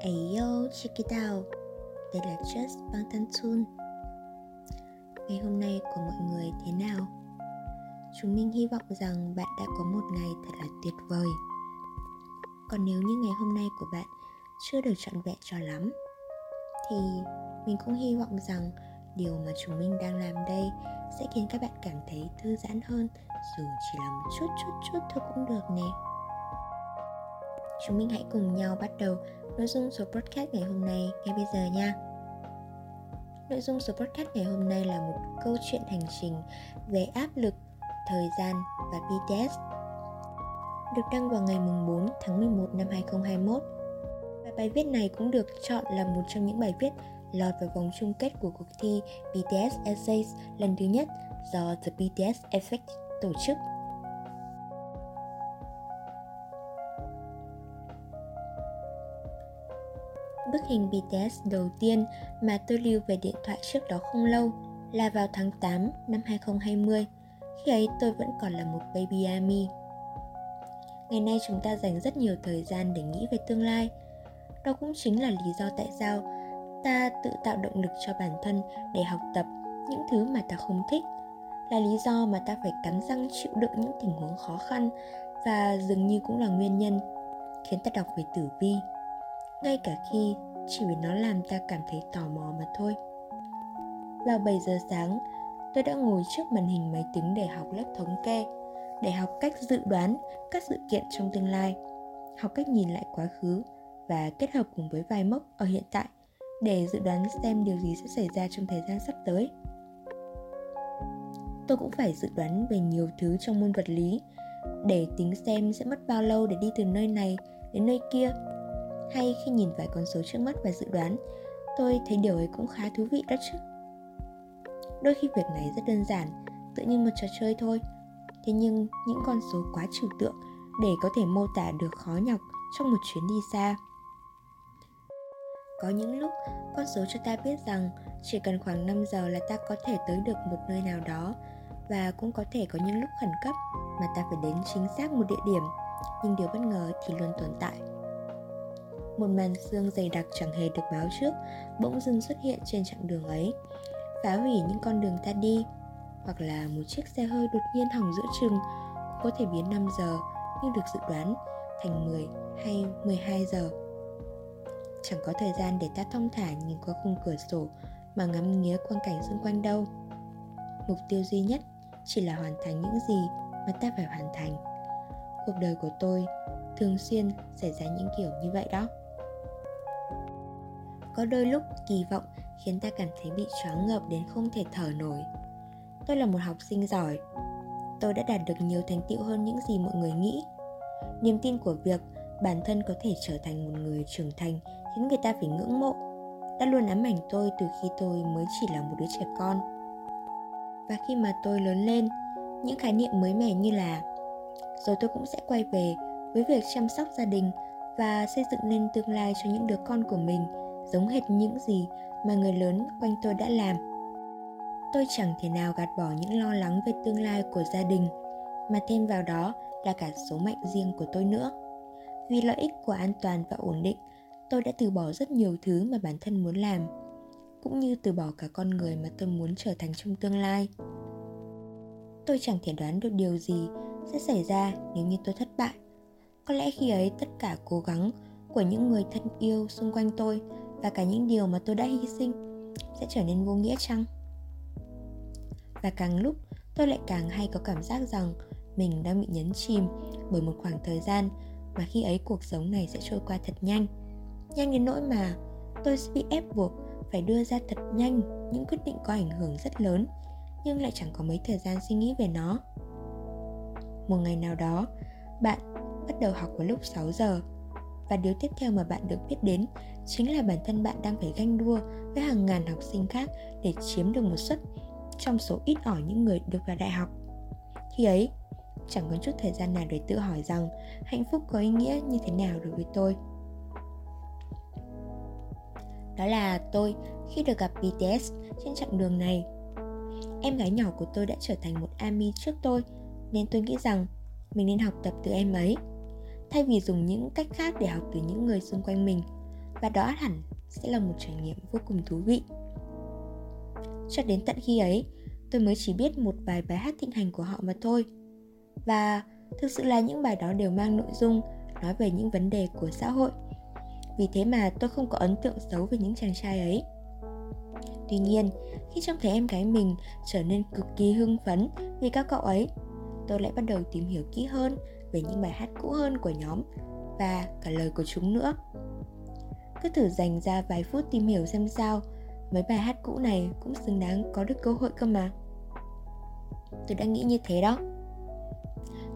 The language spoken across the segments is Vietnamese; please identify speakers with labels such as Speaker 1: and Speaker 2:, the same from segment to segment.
Speaker 1: Ayo, check it out. Đây là Just Bangtan Ngày hôm nay của mọi người thế nào? Chúng mình hy vọng rằng bạn đã có một ngày thật là tuyệt vời. Còn nếu như ngày hôm nay của bạn chưa được trọn vẹn cho lắm Thì mình cũng hy vọng rằng điều mà chúng mình đang làm đây sẽ khiến các bạn cảm thấy thư giãn hơn. Dù chỉ là một chút chút chút thôi cũng được nè chúng mình hãy cùng nhau bắt đầu nội dung số podcast ngày hôm nay ngay bây giờ nha. Nội dung số podcast ngày hôm nay là một câu chuyện hành trình về áp lực, thời gian và BTS được đăng vào ngày 4 tháng 11 năm 2021 và bài viết này cũng được chọn là một trong những bài viết lọt vào vòng chung kết của cuộc thi BTS Essays lần thứ nhất do The BTS Effect tổ chức. Hình BTS đầu tiên mà tôi lưu về điện thoại trước đó không lâu là vào tháng 8 năm 2020, khi ấy tôi vẫn còn là một baby army. Ngày nay chúng ta dành rất nhiều thời gian để nghĩ về tương lai. Đó cũng chính là lý do tại sao ta tự tạo động lực cho bản thân để học tập những thứ mà ta không thích là lý do mà ta phải cắn răng chịu đựng những tình huống khó khăn và dường như cũng là nguyên nhân khiến ta đọc về tử vi ngay cả khi chỉ vì nó làm ta cảm thấy tò mò mà thôi. Vào 7 giờ sáng, tôi đã ngồi trước màn hình máy tính để học lớp thống kê, để học cách dự đoán, các sự kiện trong tương lai, học cách nhìn lại quá khứ và kết hợp cùng với vài mốc ở hiện tại để dự đoán xem điều gì sẽ xảy ra trong thời gian sắp tới. Tôi cũng phải dự đoán về nhiều thứ trong môn vật lý để tính xem sẽ mất bao lâu để đi từ nơi này đến nơi kia hay khi nhìn vài con số trước mắt và dự đoán. Tôi thấy điều ấy cũng khá thú vị đó chứ. Đôi khi việc này rất đơn giản, tự như một trò chơi thôi. Thế nhưng những con số quá trừu tượng để có thể mô tả được khó nhọc trong một chuyến đi xa. Có những lúc, con số cho ta biết rằng chỉ cần khoảng 5 giờ là ta có thể tới được một nơi nào đó và cũng có thể có những lúc khẩn cấp mà ta phải đến chính xác một địa điểm. Nhưng điều bất ngờ thì luôn tồn tại một màn sương dày đặc chẳng hề được báo trước, bỗng dưng xuất hiện trên chặng đường ấy. Phá hủy những con đường ta đi, hoặc là một chiếc xe hơi đột nhiên hỏng giữa chừng có thể biến 5 giờ như được dự đoán, thành 10 hay 12 giờ. Chẳng có thời gian để ta thong thả nhìn qua khung cửa sổ mà ngắm nghía quang cảnh xung quanh đâu. Mục tiêu duy nhất chỉ là hoàn thành những gì mà ta phải hoàn thành. Cuộc đời của tôi thường xuyên xảy ra những kiểu như vậy đó có đôi lúc kỳ vọng khiến ta cảm thấy bị choáng ngợp đến không thể thở nổi. Tôi là một học sinh giỏi. Tôi đã đạt được nhiều thành tựu hơn những gì mọi người nghĩ. Niềm tin của việc bản thân có thể trở thành một người trưởng thành khiến người ta phải ngưỡng mộ. Đã luôn ám ảnh tôi từ khi tôi mới chỉ là một đứa trẻ con. Và khi mà tôi lớn lên, những khái niệm mới mẻ như là rồi tôi cũng sẽ quay về với việc chăm sóc gia đình và xây dựng nên tương lai cho những đứa con của mình giống hệt những gì mà người lớn quanh tôi đã làm. Tôi chẳng thể nào gạt bỏ những lo lắng về tương lai của gia đình, mà thêm vào đó là cả số mệnh riêng của tôi nữa. Vì lợi ích của an toàn và ổn định, tôi đã từ bỏ rất nhiều thứ mà bản thân muốn làm, cũng như từ bỏ cả con người mà tôi muốn trở thành trong tương lai. Tôi chẳng thể đoán được điều gì sẽ xảy ra nếu như tôi thất bại. Có lẽ khi ấy tất cả cố gắng của những người thân yêu xung quanh tôi và cả những điều mà tôi đã hy sinh sẽ trở nên vô nghĩa chăng? Và càng lúc tôi lại càng hay có cảm giác rằng mình đang bị nhấn chìm bởi một khoảng thời gian mà khi ấy cuộc sống này sẽ trôi qua thật nhanh. Nhanh đến nỗi mà tôi sẽ bị ép buộc phải đưa ra thật nhanh những quyết định có ảnh hưởng rất lớn nhưng lại chẳng có mấy thời gian suy nghĩ về nó. Một ngày nào đó, bạn bắt đầu học vào lúc 6 giờ và điều tiếp theo mà bạn được biết đến chính là bản thân bạn đang phải ganh đua với hàng ngàn học sinh khác để chiếm được một suất trong số ít ỏi những người được vào đại học. Khi ấy, chẳng có chút thời gian nào để tự hỏi rằng hạnh phúc có ý nghĩa như thế nào đối với tôi. Đó là tôi khi được gặp BTS trên chặng đường này. Em gái nhỏ của tôi đã trở thành một ARMY trước tôi, nên tôi nghĩ rằng mình nên học tập từ em ấy. Thay vì dùng những cách khác để học từ những người xung quanh mình, và đó hẳn sẽ là một trải nghiệm vô cùng thú vị. Cho đến tận khi ấy, tôi mới chỉ biết một vài bài hát thịnh hành của họ mà thôi. Và thực sự là những bài đó đều mang nội dung nói về những vấn đề của xã hội. Vì thế mà tôi không có ấn tượng xấu về những chàng trai ấy. Tuy nhiên, khi trông thấy em gái mình trở nên cực kỳ hưng phấn vì các cậu ấy, tôi lại bắt đầu tìm hiểu kỹ hơn về những bài hát cũ hơn của nhóm và cả lời của chúng nữa. Cứ thử dành ra vài phút tìm hiểu xem sao, mấy bài hát cũ này cũng xứng đáng có được cơ hội cơ mà. Tôi đã nghĩ như thế đó.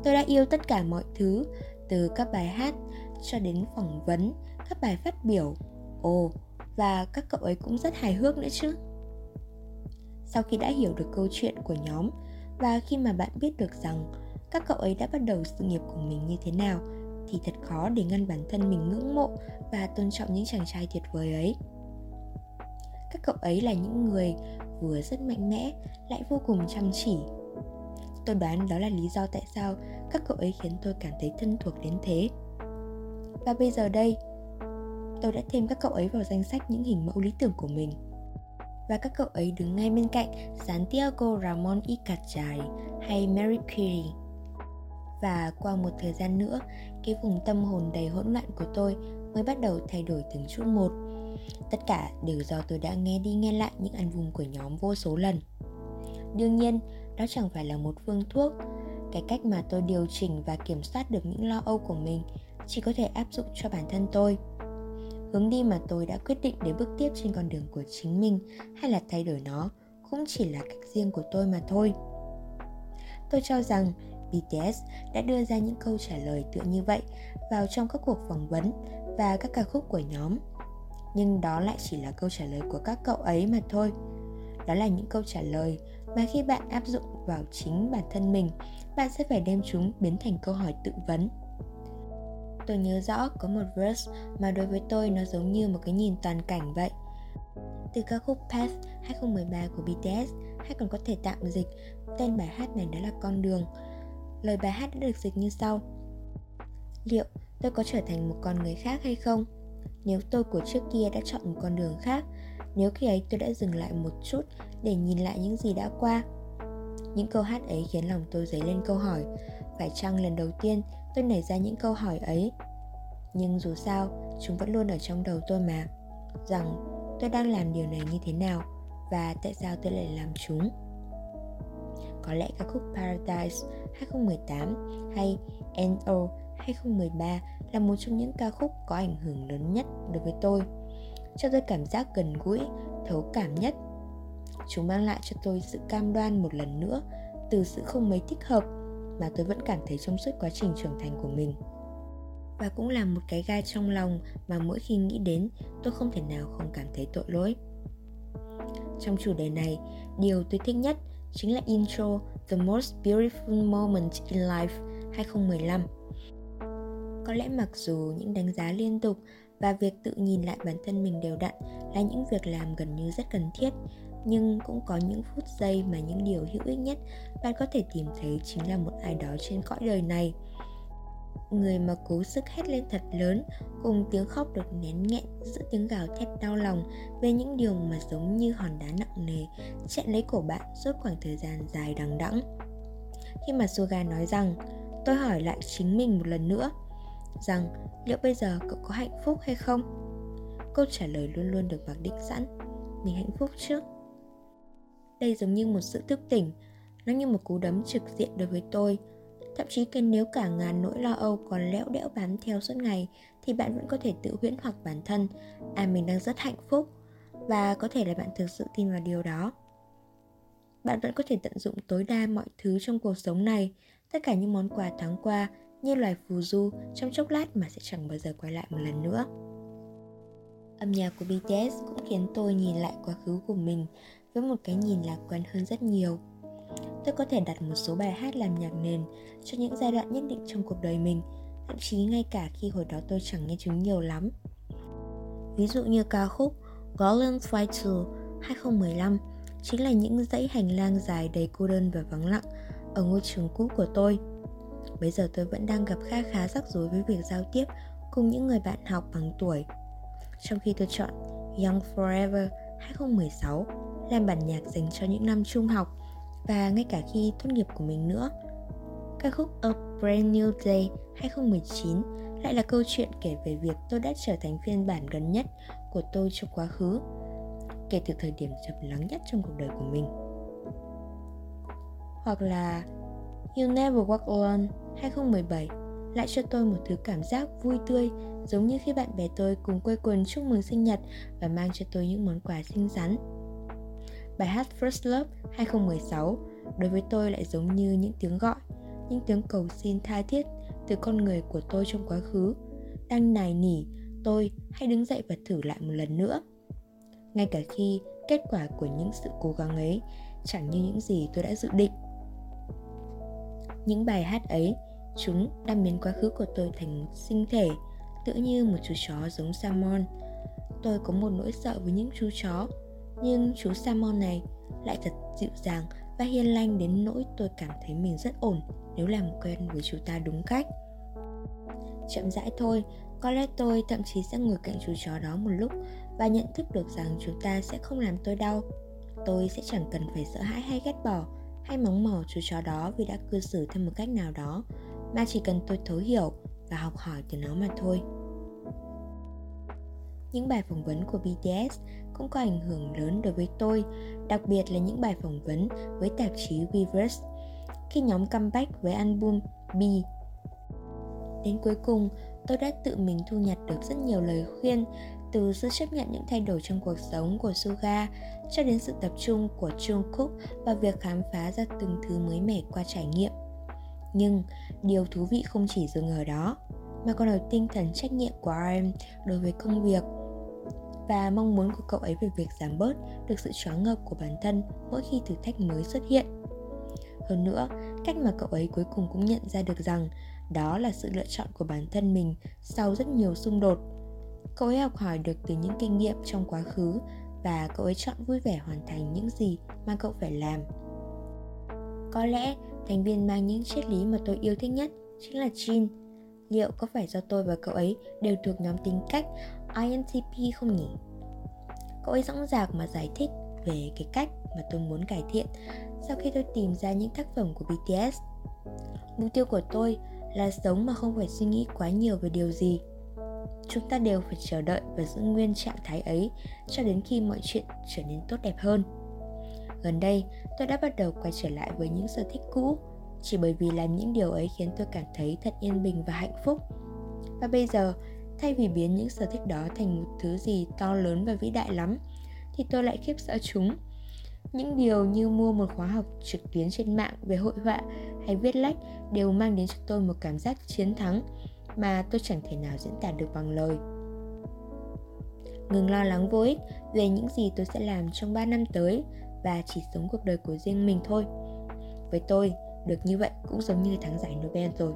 Speaker 1: Tôi đã yêu tất cả mọi thứ, từ các bài hát cho đến phỏng vấn, các bài phát biểu. Ồ, và các cậu ấy cũng rất hài hước nữa chứ. Sau khi đã hiểu được câu chuyện của nhóm và khi mà bạn biết được rằng các cậu ấy đã bắt đầu sự nghiệp của mình như thế nào, thì thật khó để ngăn bản thân mình ngưỡng mộ và tôn trọng những chàng trai tuyệt vời ấy. Các cậu ấy là những người vừa rất mạnh mẽ, lại vô cùng chăm chỉ. Tôi đoán đó là lý do tại sao các cậu ấy khiến tôi cảm thấy thân thuộc đến thế. Và bây giờ đây, tôi đã thêm các cậu ấy vào danh sách những hình mẫu lý tưởng của mình. Và các cậu ấy đứng ngay bên cạnh Santiago Ramon y cajal hay Mary Curie và qua một thời gian nữa, cái vùng tâm hồn đầy hỗn loạn của tôi mới bắt đầu thay đổi từng chút một. Tất cả đều do tôi đã nghe đi nghe lại những album của nhóm vô số lần. Đương nhiên, đó chẳng phải là một phương thuốc. Cái cách mà tôi điều chỉnh và kiểm soát được những lo âu của mình chỉ có thể áp dụng cho bản thân tôi. Hướng đi mà tôi đã quyết định để bước tiếp trên con đường của chính mình hay là thay đổi nó cũng chỉ là cách riêng của tôi mà thôi. Tôi cho rằng BTS đã đưa ra những câu trả lời tựa như vậy vào trong các cuộc phỏng vấn và các ca khúc của nhóm. Nhưng đó lại chỉ là câu trả lời của các cậu ấy mà thôi. Đó là những câu trả lời mà khi bạn áp dụng vào chính bản thân mình, bạn sẽ phải đem chúng biến thành câu hỏi tự vấn. Tôi nhớ rõ có một verse mà đối với tôi nó giống như một cái nhìn toàn cảnh vậy. Từ ca khúc Path 2013 của BTS hay còn có thể tạm dịch tên bài hát này đó là Con đường lời bài hát đã được dịch như sau. Liệu tôi có trở thành một con người khác hay không? Nếu tôi của trước kia đã chọn một con đường khác Nếu khi ấy tôi đã dừng lại một chút để nhìn lại những gì đã qua? Những câu hát ấy khiến lòng tôi dấy lên câu hỏi Phải chăng lần đầu tiên tôi nảy ra những câu hỏi ấy? Nhưng dù sao, chúng vẫn luôn ở trong đầu tôi mà Rằng tôi đang làm điều này như thế nào Và tại sao tôi lại làm chúng? Có lẽ ca khúc Paradise 2018 hay No 2013 là một trong những ca khúc có ảnh hưởng lớn nhất đối với tôi. Cho tôi cảm giác gần gũi, thấu cảm nhất. Chúng mang lại cho tôi sự cam đoan một lần nữa từ sự không mấy thích hợp mà tôi vẫn cảm thấy trong suốt quá trình trưởng thành của mình. Và cũng là một cái gai trong lòng mà mỗi khi nghĩ đến tôi không thể nào không cảm thấy tội lỗi. Trong chủ đề này điều tôi thích nhất chính là intro The Most Beautiful Moment in Life 2015. Có lẽ mặc dù những đánh giá liên tục và việc tự nhìn lại bản thân mình đều đặn là những việc làm gần như rất cần thiết, nhưng cũng có những phút giây mà những điều hữu ích nhất bạn có thể tìm thấy chính là một ai đó trên cõi đời này người mà cố sức hét lên thật lớn, cùng tiếng khóc được nén nghẹn giữa tiếng gào thét đau lòng về những điều mà giống như hòn đá nặng nề chẹn lấy cổ bạn suốt khoảng thời gian dài đằng đẵng. Khi mà Suga nói rằng, tôi hỏi lại chính mình một lần nữa, rằng liệu bây giờ cậu có hạnh phúc hay không? Câu trả lời luôn luôn được mặc định sẵn, mình hạnh phúc trước. đây giống như một sự thức tỉnh, nó như một cú đấm trực diện đối với tôi. Thậm chí cần nếu cả ngàn nỗi lo âu còn lẽo đẽo bám theo suốt ngày thì bạn vẫn có thể tự huyễn hoặc bản thân à mình đang rất hạnh phúc và có thể là bạn thực sự tin vào điều đó. Bạn vẫn có thể tận dụng tối đa mọi thứ trong cuộc sống này, tất cả những món quà tháng qua như loài phù du trong chốc lát mà sẽ chẳng bao giờ quay lại một lần nữa. Âm nhạc của BTS cũng khiến tôi nhìn lại quá khứ của mình với một cái nhìn lạc quan hơn rất nhiều tôi có thể đặt một số bài hát làm nhạc nền cho những giai đoạn nhất định trong cuộc đời mình, thậm chí ngay cả khi hồi đó tôi chẳng nghe chúng nhiều lắm. Ví dụ như ca khúc Golden Flight 2 2015 chính là những dãy hành lang dài đầy cô đơn và vắng lặng ở ngôi trường cũ của tôi. Bây giờ tôi vẫn đang gặp khá khá rắc rối với việc giao tiếp cùng những người bạn học bằng tuổi. Trong khi tôi chọn Young Forever 2016 làm bản nhạc dành cho những năm trung học và ngay cả khi tốt nghiệp của mình nữa. Ca khúc A Brand New Day 2019 lại là câu chuyện kể về việc tôi đã trở thành phiên bản gần nhất của tôi trong quá khứ, kể từ thời điểm trầm lắng nhất trong cuộc đời của mình hoặc là You Never Walk Alone 2017 lại cho tôi một thứ cảm giác vui tươi, giống như khi bạn bè tôi cùng quây quần chúc mừng sinh nhật và mang cho tôi những món quà xinh xắn. Bài hát First Love 2016 đối với tôi lại giống như những tiếng gọi, những tiếng cầu xin tha thiết từ con người của tôi trong quá khứ. Đang nài nỉ tôi hãy đứng dậy và thử lại một lần nữa. Ngay cả khi kết quả của những sự cố gắng ấy chẳng như những gì tôi đã dự định. Những bài hát ấy chúng đang biến quá khứ của tôi thành sinh thể tựa như một chú chó giống Salmon. Tôi có một nỗi sợ với những chú chó nhưng chú Salmon này lại thật dịu dàng và hiền lành đến nỗi tôi cảm thấy mình rất ổn nếu làm quen với chú ta đúng cách. Chậm rãi thôi, có lẽ tôi thậm chí sẽ ngồi cạnh chú chó đó một lúc và nhận thức được rằng chú ta sẽ không làm tôi đau. Tôi sẽ chẳng cần phải sợ hãi hay ghét bỏ hay mắng mỏ chú chó đó vì đã cư xử theo một cách nào đó, mà chỉ cần tôi thấu hiểu và học hỏi từ nó mà thôi. Những bài phỏng vấn của BTS cũng có ảnh hưởng lớn đối với tôi, đặc biệt là những bài phỏng vấn với tạp chí Weverse khi nhóm comeback với album B. Đến cuối cùng, tôi đã tự mình thu nhặt được rất nhiều lời khuyên từ sự chấp nhận những thay đổi trong cuộc sống của Suga cho đến sự tập trung của Jungkook và việc khám phá ra từng thứ mới mẻ qua trải nghiệm. Nhưng điều thú vị không chỉ dừng ở đó, mà còn ở tinh thần trách nhiệm của RM đối với công việc và mong muốn của cậu ấy về việc giảm bớt được sự choáng ngợp của bản thân mỗi khi thử thách mới xuất hiện. Hơn nữa, cách mà cậu ấy cuối cùng cũng nhận ra được rằng đó là sự lựa chọn của bản thân mình sau rất nhiều xung đột. Cậu ấy học hỏi được từ những kinh nghiệm trong quá khứ và cậu ấy chọn vui vẻ hoàn thành những gì mà cậu phải làm. Có lẽ thành viên mang những triết lý mà tôi yêu thích nhất chính là Jin liệu có phải do tôi và cậu ấy đều thuộc nhóm tính cách INTP không nhỉ? Cậu ấy dõng dạc mà giải thích về cái cách mà tôi muốn cải thiện sau khi tôi tìm ra những tác phẩm của BTS mục tiêu của tôi là sống mà không phải suy nghĩ quá nhiều về điều gì. Chúng ta đều phải chờ đợi và giữ nguyên trạng thái ấy cho đến khi mọi chuyện trở nên tốt đẹp hơn. Gần đây, tôi đã bắt đầu quay trở lại với những sở thích cũ, chỉ bởi vì làm những điều ấy khiến tôi cảm thấy thật yên bình và hạnh phúc. Và bây giờ thay vì biến những sở thích đó thành một thứ gì to lớn và vĩ đại lắm thì tôi lại khiếp sợ chúng những điều như mua một khóa học trực tuyến trên mạng về hội họa hay viết lách đều mang đến cho tôi một cảm giác chiến thắng mà tôi chẳng thể nào diễn tả được bằng lời. Ngừng lo lắng vô ích về những gì tôi sẽ làm trong 3 năm tới và chỉ sống cuộc đời của riêng mình thôi. Với tôi, được như vậy cũng giống như thắng giải Nobel rồi.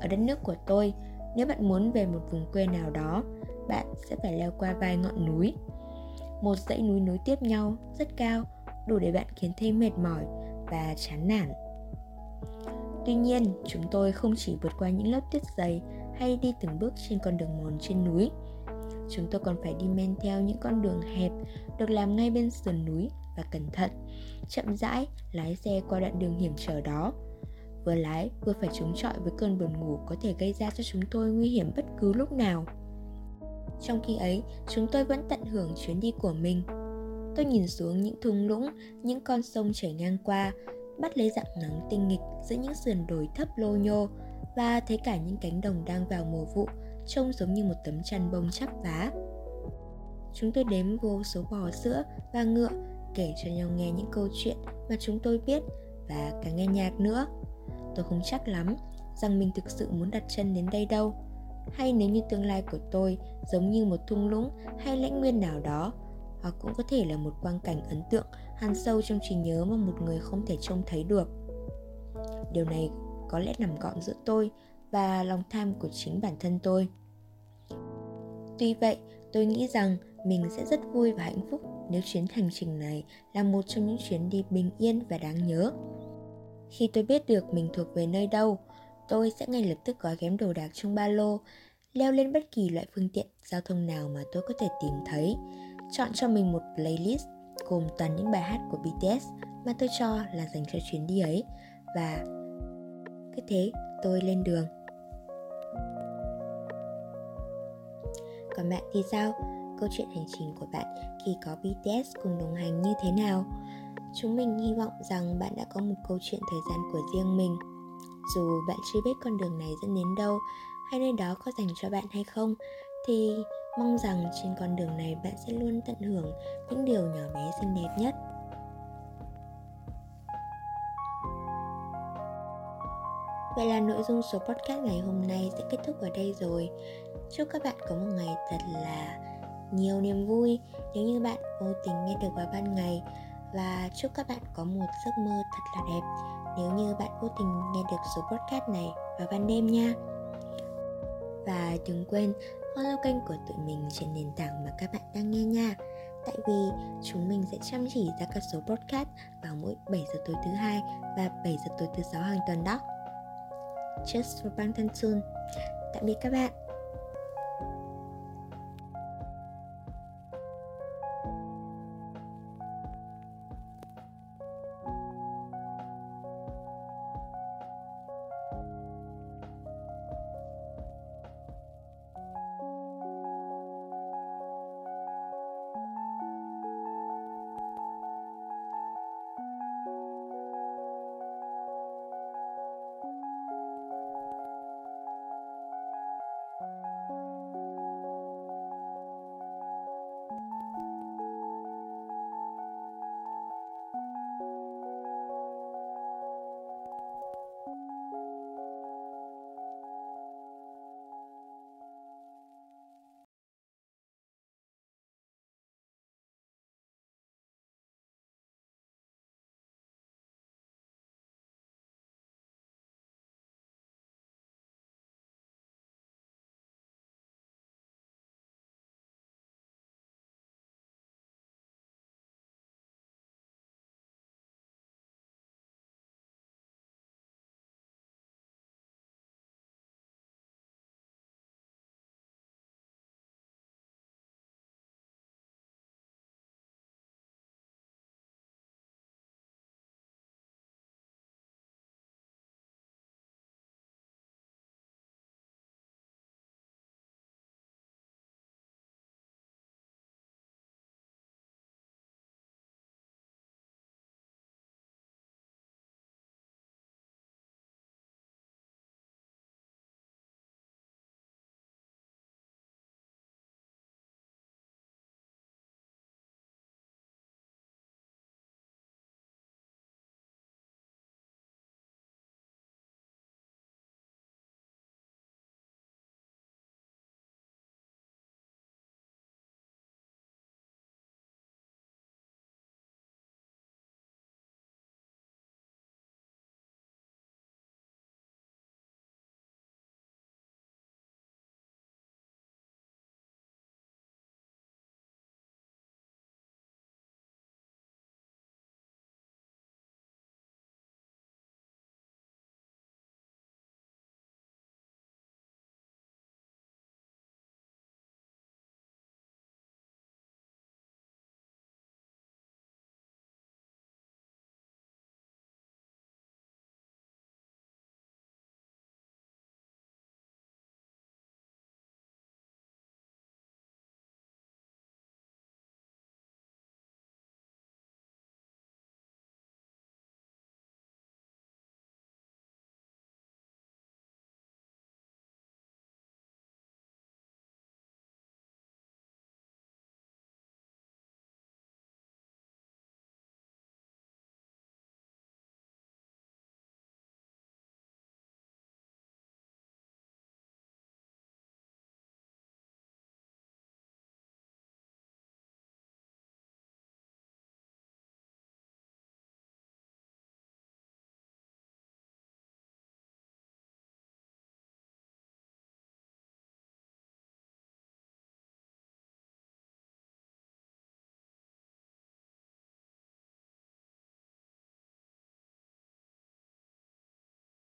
Speaker 1: Ở đất nước của tôi, nếu bạn muốn về một vùng quê nào đó, bạn sẽ phải leo qua vài ngọn núi. Một dãy núi nối tiếp nhau, rất cao, đủ để bạn khiến thêm mệt mỏi và chán nản. Tuy nhiên, chúng tôi không chỉ vượt qua những lớp tuyết dày hay đi từng bước trên con đường mòn trên núi. Chúng tôi còn phải đi men theo những con đường hẹp được làm ngay bên sườn núi và cẩn thận, chậm rãi lái xe qua đoạn đường hiểm trở đó. Vừa lái vừa phải chống chọi với cơn buồn ngủ có thể gây ra cho chúng tôi nguy hiểm bất cứ lúc nào. Trong khi ấy, chúng tôi vẫn tận hưởng chuyến đi của mình. Tôi nhìn xuống những thung lũng, những con sông chảy ngang qua bắt lấy dạng nắng tinh nghịch giữa những sườn đồi thấp lô nhô và thấy cả những cánh đồng đang vào mùa vụ trông giống như một tấm chăn bông chắp vá. Chúng tôi đếm vô số bò sữa và ngựa kể cho nhau nghe những câu chuyện mà chúng tôi biết và cả nghe nhạc nữa. Tôi không chắc lắm rằng mình thực sự muốn đặt chân đến đây đâu. Hay nếu như tương lai của tôi giống như một thung lũng hay lãnh nguyên nào đó hoặc cũng có thể là một quang cảnh ấn tượng hằn sâu trong trí nhớ mà một người không thể trông thấy được. Điều này có lẽ nằm gọn giữa tôi và lòng tham của chính bản thân tôi. Tuy vậy, tôi nghĩ rằng mình sẽ rất vui và hạnh phúc nếu chuyến hành trình này là một trong những chuyến đi bình yên và đáng nhớ khi tôi biết được mình thuộc về nơi đâu tôi sẽ ngay lập tức gói ghém đồ đạc trong ba lô leo lên bất kỳ loại phương tiện giao thông nào mà tôi có thể tìm thấy, chọn cho mình một playlist gồm toàn những bài hát của BTS mà tôi cho là dành cho chuyến đi ấy và cứ thế tôi lên đường. Còn bạn thì sao? Câu chuyện hành trình của bạn khi có BTS cùng đồng hành như thế nào? Chúng mình hy vọng rằng bạn đã có một câu chuyện thời gian của riêng mình. Dù bạn chưa biết con đường này dẫn đến đâu, hay nơi đó có dành cho bạn hay không, thì mong rằng trên con đường này bạn sẽ luôn tận hưởng những điều nhỏ bé xinh đẹp nhất Vậy là nội dung số podcast ngày hôm nay sẽ kết thúc ở đây rồi. Chúc các bạn có một ngày thật là nhiều niềm vui nếu như bạn vô tình nghe được vào ban ngày và chúc các bạn có một giấc mơ thật là đẹp. Nếu như bạn vô tình nghe được số podcast này vào ban đêm nha. Và đừng quên follow kênh của tụi mình trên nền tảng mà các bạn đang nghe nha. Tại vì chúng mình sẽ chăm chỉ ra các số podcast vào mỗi 7 giờ tối thứ hai và 7 giờ tối thứ sáu hàng tuần đó. Just for Bangtan soon Tạm biệt các bạn.